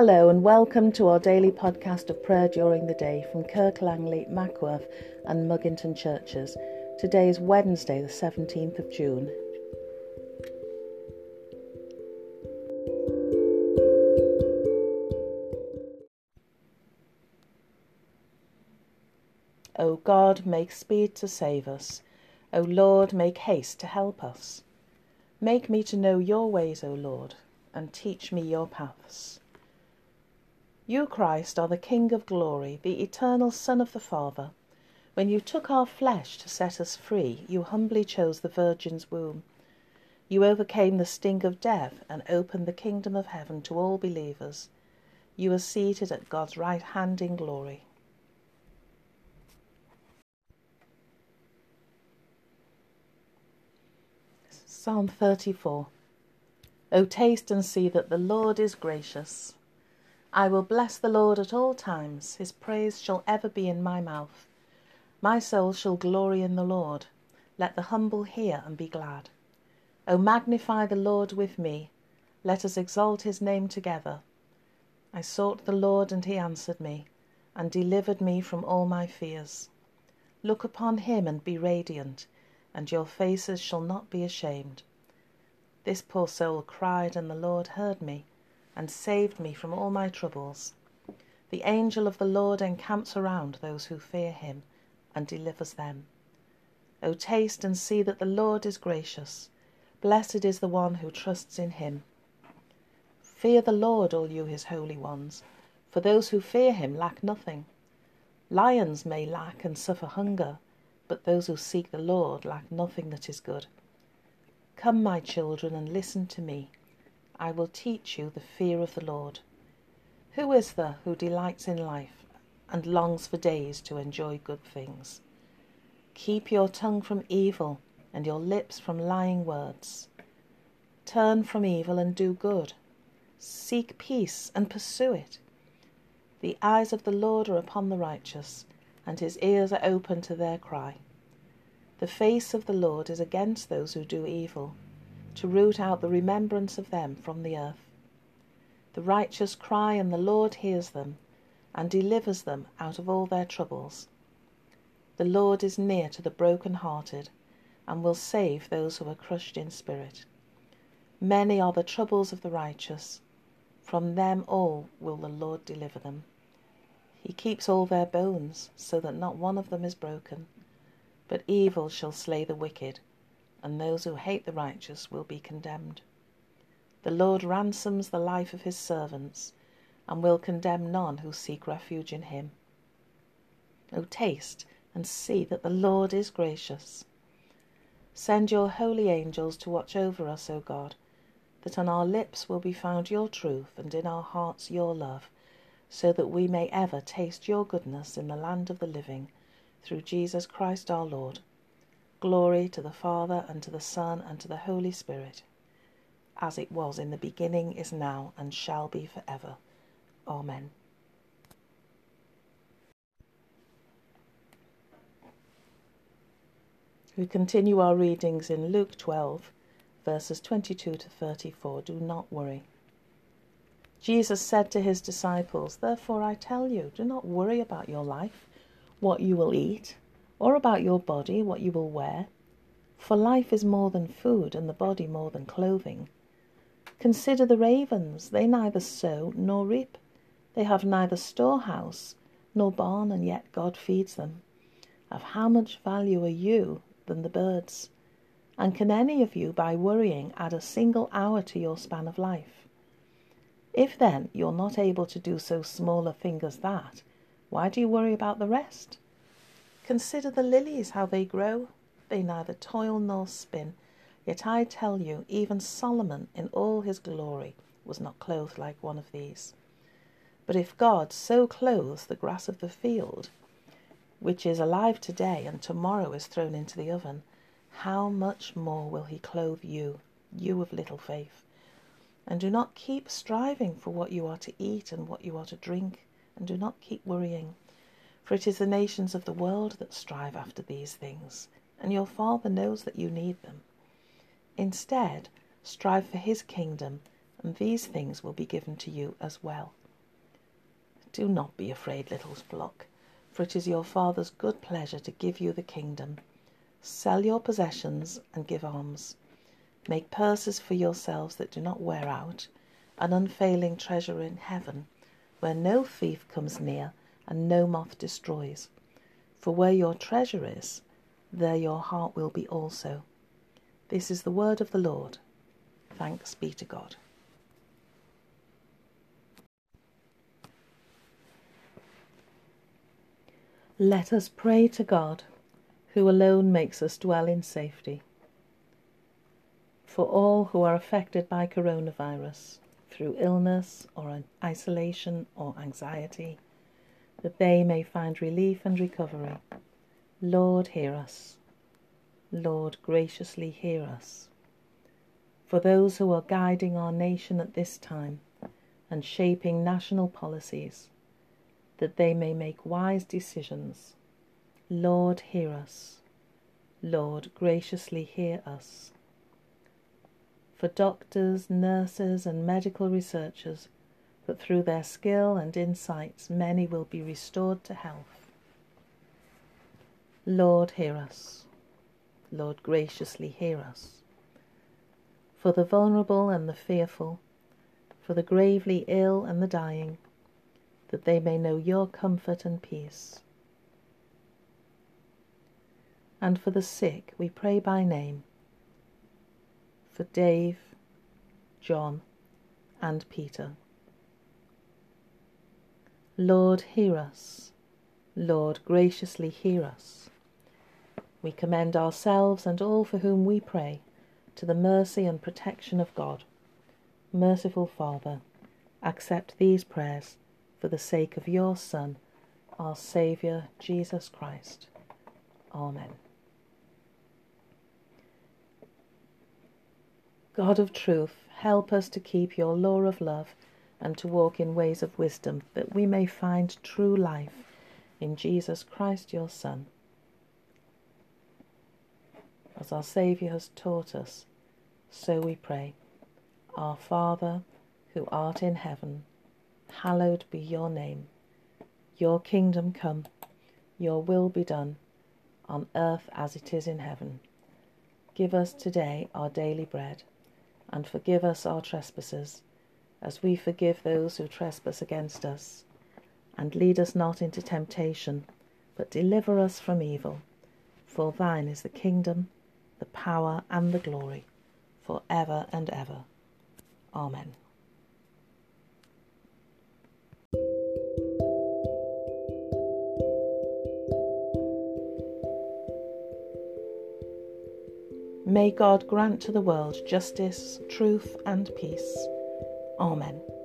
Hello, and welcome to our daily podcast of prayer during the day from Kirk Langley, Mackworth, and Mugginton churches. Today is Wednesday, the 17th of June. O God, make speed to save us. O Lord, make haste to help us. Make me to know your ways, O Lord, and teach me your paths. You, Christ, are the King of glory, the eternal Son of the Father. When you took our flesh to set us free, you humbly chose the Virgin's womb. You overcame the sting of death and opened the kingdom of heaven to all believers. You are seated at God's right hand in glory. Psalm 34 O taste and see that the Lord is gracious. I will bless the Lord at all times, his praise shall ever be in my mouth. My soul shall glory in the Lord. Let the humble hear and be glad. O magnify the Lord with me. Let us exalt his name together. I sought the Lord, and he answered me, and delivered me from all my fears. Look upon him and be radiant, and your faces shall not be ashamed. This poor soul cried, and the Lord heard me and saved me from all my troubles. The angel of the Lord encamps around those who fear him and delivers them. O taste and see that the Lord is gracious. Blessed is the one who trusts in him. Fear the Lord, all you his holy ones, for those who fear him lack nothing. Lions may lack and suffer hunger, but those who seek the Lord lack nothing that is good. Come, my children, and listen to me. I will teach you the fear of the Lord. Who is there who delights in life and longs for days to enjoy good things? Keep your tongue from evil and your lips from lying words. Turn from evil and do good. Seek peace and pursue it. The eyes of the Lord are upon the righteous, and his ears are open to their cry. The face of the Lord is against those who do evil to root out the remembrance of them from the earth. The righteous cry, and the Lord hears them, and delivers them out of all their troubles. The Lord is near to the broken-hearted, and will save those who are crushed in spirit. Many are the troubles of the righteous, from them all will the Lord deliver them. He keeps all their bones, so that not one of them is broken. But evil shall slay the wicked, and those who hate the righteous will be condemned. The Lord ransoms the life of his servants, and will condemn none who seek refuge in him. O taste and see that the Lord is gracious. Send your holy angels to watch over us, O God, that on our lips will be found your truth, and in our hearts your love, so that we may ever taste your goodness in the land of the living, through Jesus Christ our Lord. Glory to the Father, and to the Son, and to the Holy Spirit, as it was in the beginning, is now, and shall be for ever. Amen. We continue our readings in Luke 12, verses 22 to 34. Do not worry. Jesus said to his disciples, Therefore I tell you, do not worry about your life, what you will eat or about your body, what you will wear. For life is more than food, and the body more than clothing. Consider the ravens, they neither sow nor reap. They have neither storehouse nor barn, and yet God feeds them. Of how much value are you than the birds? And can any of you, by worrying, add a single hour to your span of life? If then you're not able to do so small a thing as that, why do you worry about the rest? Consider the lilies, how they grow. They neither toil nor spin. Yet I tell you, even Solomon in all his glory was not clothed like one of these. But if God so clothes the grass of the field, which is alive today and tomorrow is thrown into the oven, how much more will he clothe you, you of little faith? And do not keep striving for what you are to eat and what you are to drink, and do not keep worrying. For it is the nations of the world that strive after these things, and your Father knows that you need them. Instead, strive for his kingdom, and these things will be given to you as well. Do not be afraid, little flock, for it is your Father's good pleasure to give you the kingdom. Sell your possessions and give alms. Make purses for yourselves that do not wear out, an unfailing treasure in heaven, where no thief comes near and no moth destroys. For where your treasure is, there your heart will be also. This is the word of the Lord. Thanks be to God. Let us pray to God, who alone makes us dwell in safety. For all who are affected by coronavirus through illness or isolation or anxiety, that they may find relief and recovery. Lord, hear us. Lord, graciously hear us. For those who are guiding our nation at this time and shaping national policies, that they may make wise decisions. Lord, hear us. Lord, graciously hear us. For doctors, nurses, and medical researchers, that through their skill and insights many will be restored to health. Lord, hear us. Lord, graciously hear us. For the vulnerable and the fearful, for the gravely ill and the dying, that they may know your comfort and peace. And for the sick, we pray by name, for Dave, John, and Peter. Lord, hear us. Lord, graciously hear us. We commend ourselves and all for whom we pray to the mercy and protection of God. Merciful Father, accept these prayers for the sake of your Son, our Saviour, Jesus Christ. Amen. God of truth, help us to keep your law of love and to walk in ways of wisdom, that we may find true life in Jesus Christ, your Son. As our Saviour has taught us, so we pray. Our Father, who art in heaven, hallowed be your name. Your kingdom come, your will be done, on earth as it is in heaven. Give us today our daily bread, and forgive us our trespasses, as we forgive those who trespass against us. And lead us not into temptation, but deliver us from evil. For thine is the kingdom, the power, and the glory, for ever and ever. Amen. May God grant to the world justice, truth, and peace. Amen.